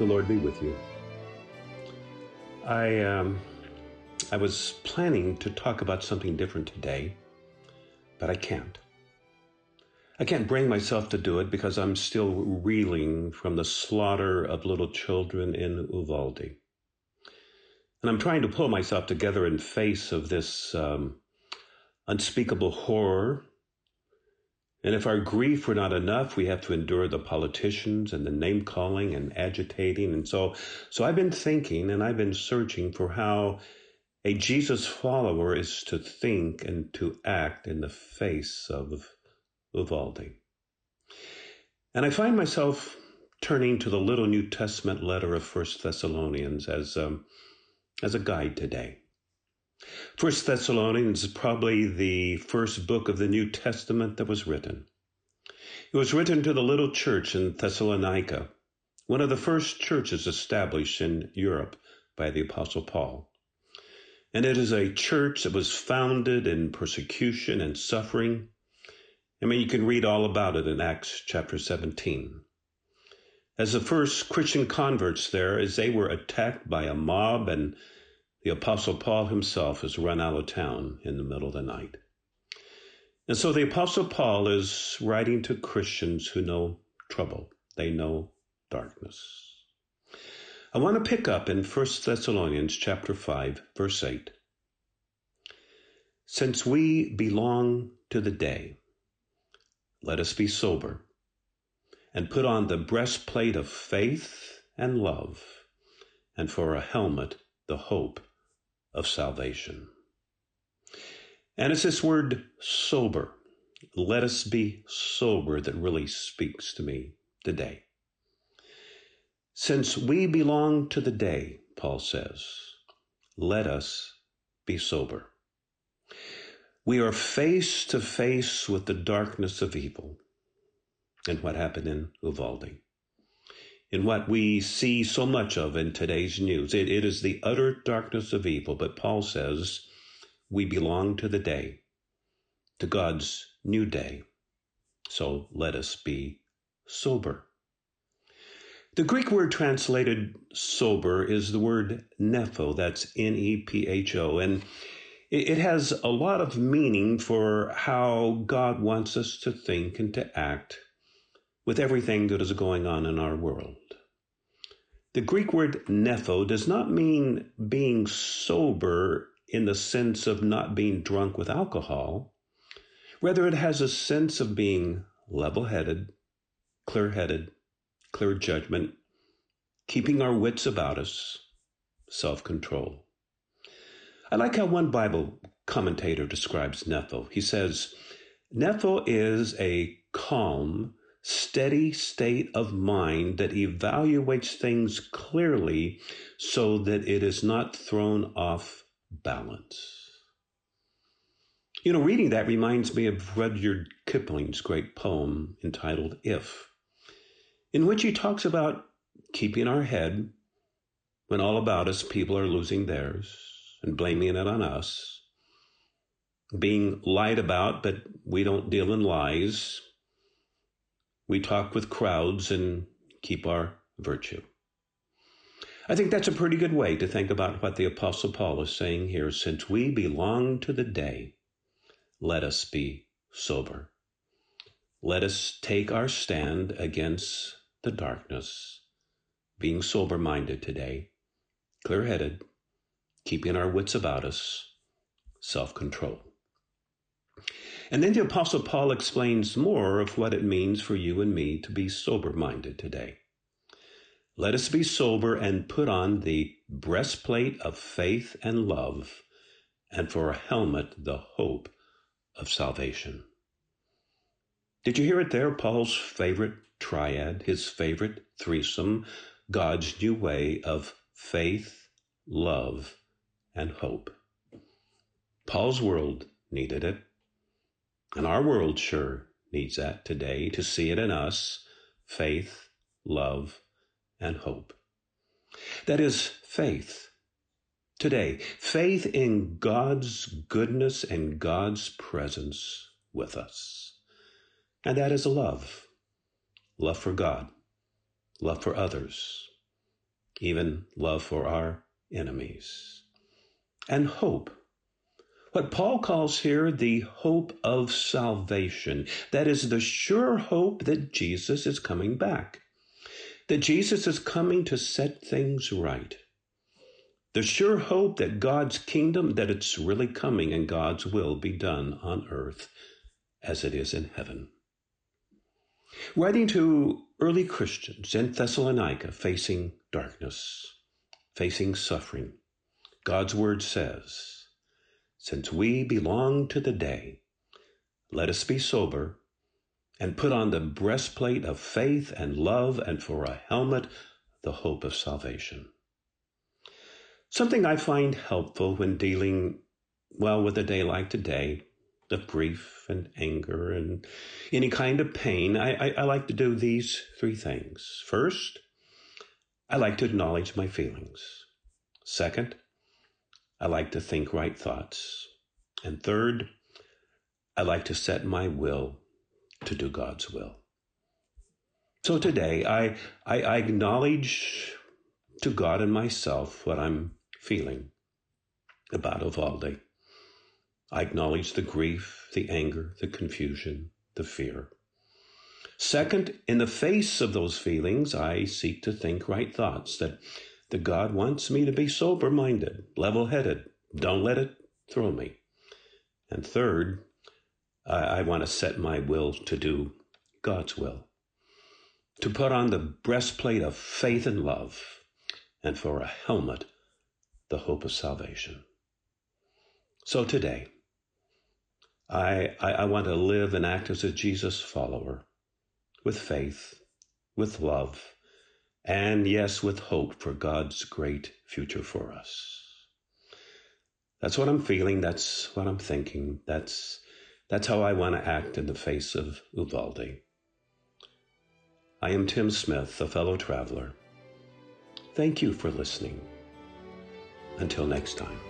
The Lord be with you. I um, I was planning to talk about something different today, but I can't. I can't bring myself to do it because I'm still reeling from the slaughter of little children in Uvalde. And I'm trying to pull myself together in face of this um, unspeakable horror and if our grief were not enough, we have to endure the politicians and the name calling and agitating. And so, so I've been thinking and I've been searching for how a Jesus follower is to think and to act in the face of Uvalde. And I find myself turning to the little New Testament letter of First Thessalonians as, um, as a guide today. First Thessalonians is probably the first book of the New Testament that was written. It was written to the little church in Thessalonica, one of the first churches established in Europe by the Apostle Paul. And it is a church that was founded in persecution and suffering. I mean, you can read all about it in Acts chapter 17. As the first Christian converts there, as they were attacked by a mob and the Apostle Paul himself is run out of town in the middle of the night. And so the Apostle Paul is writing to Christians who know trouble, they know darkness. I want to pick up in 1 Thessalonians chapter 5 verse 8. Since we belong to the day, let us be sober and put on the breastplate of faith and love, and for a helmet, the hope of salvation. And it's this word sober, let us be sober, that really speaks to me today. Since we belong to the day, Paul says, let us be sober. We are face to face with the darkness of evil and what happened in Uvalde in what we see so much of in today's news. It, it is the utter darkness of evil, but Paul says we belong to the day, to God's new day. So let us be sober. The Greek word translated sober is the word nepho, that's N E P H O, and it has a lot of meaning for how God wants us to think and to act with everything that is going on in our world. The Greek word nepho does not mean being sober in the sense of not being drunk with alcohol. Rather, it has a sense of being level headed, clear headed, clear judgment, keeping our wits about us, self control. I like how one Bible commentator describes Nepho. He says, Nepho is a calm, steady state of mind that evaluates things clearly so that it is not thrown off balance. You know, reading that reminds me of Rudyard Kipling's great poem entitled If, in which he talks about keeping our head when all about us people are losing theirs and blaming it on us, being lied about, but we don't deal in lies, we talk with crowds and keep our virtue. I think that's a pretty good way to think about what the Apostle Paul is saying here. Since we belong to the day, let us be sober. Let us take our stand against the darkness, being sober minded today, clear headed, keeping our wits about us, self control. And then the Apostle Paul explains more of what it means for you and me to be sober minded today. Let us be sober and put on the breastplate of faith and love, and for a helmet, the hope of salvation. Did you hear it there? Paul's favorite triad, his favorite threesome, God's new way of faith, love, and hope. Paul's world needed it. And our world sure needs that today to see it in us faith, love, and hope. That is faith. Today, faith in God's goodness and God's presence with us. And that is love. Love for God, love for others, even love for our enemies. And hope. What Paul calls here the hope of salvation. That is the sure hope that Jesus is coming back. That Jesus is coming to set things right. The sure hope that God's kingdom, that it's really coming and God's will be done on earth as it is in heaven. Writing to early Christians in Thessalonica facing darkness, facing suffering, God's word says, Since we belong to the day, let us be sober and put on the breastplate of faith and love, and for a helmet, the hope of salvation. Something I find helpful when dealing, well, with a day like today, of grief and anger and any kind of pain, I, I, I like to do these three things. First, I like to acknowledge my feelings. Second, I like to think right thoughts. And third, I like to set my will to do God's will. So today, I, I, I acknowledge to God and myself what I'm feeling about Uvalde. I acknowledge the grief, the anger, the confusion, the fear. Second, in the face of those feelings, I seek to think right thoughts that, that God wants me to be sober minded, level headed. Don't let it throw me. And third, I, I want to set my will to do God's will, to put on the breastplate of faith and love, and for a helmet, the hope of salvation. So today, I, I, I want to live and act as a Jesus follower with faith, with love, and yes, with hope for God's great future for us. That's what I'm feeling. That's what I'm thinking. That's, that's how I want to act in the face of Uvalde. I am Tim Smith, a fellow traveler. Thank you for listening. Until next time.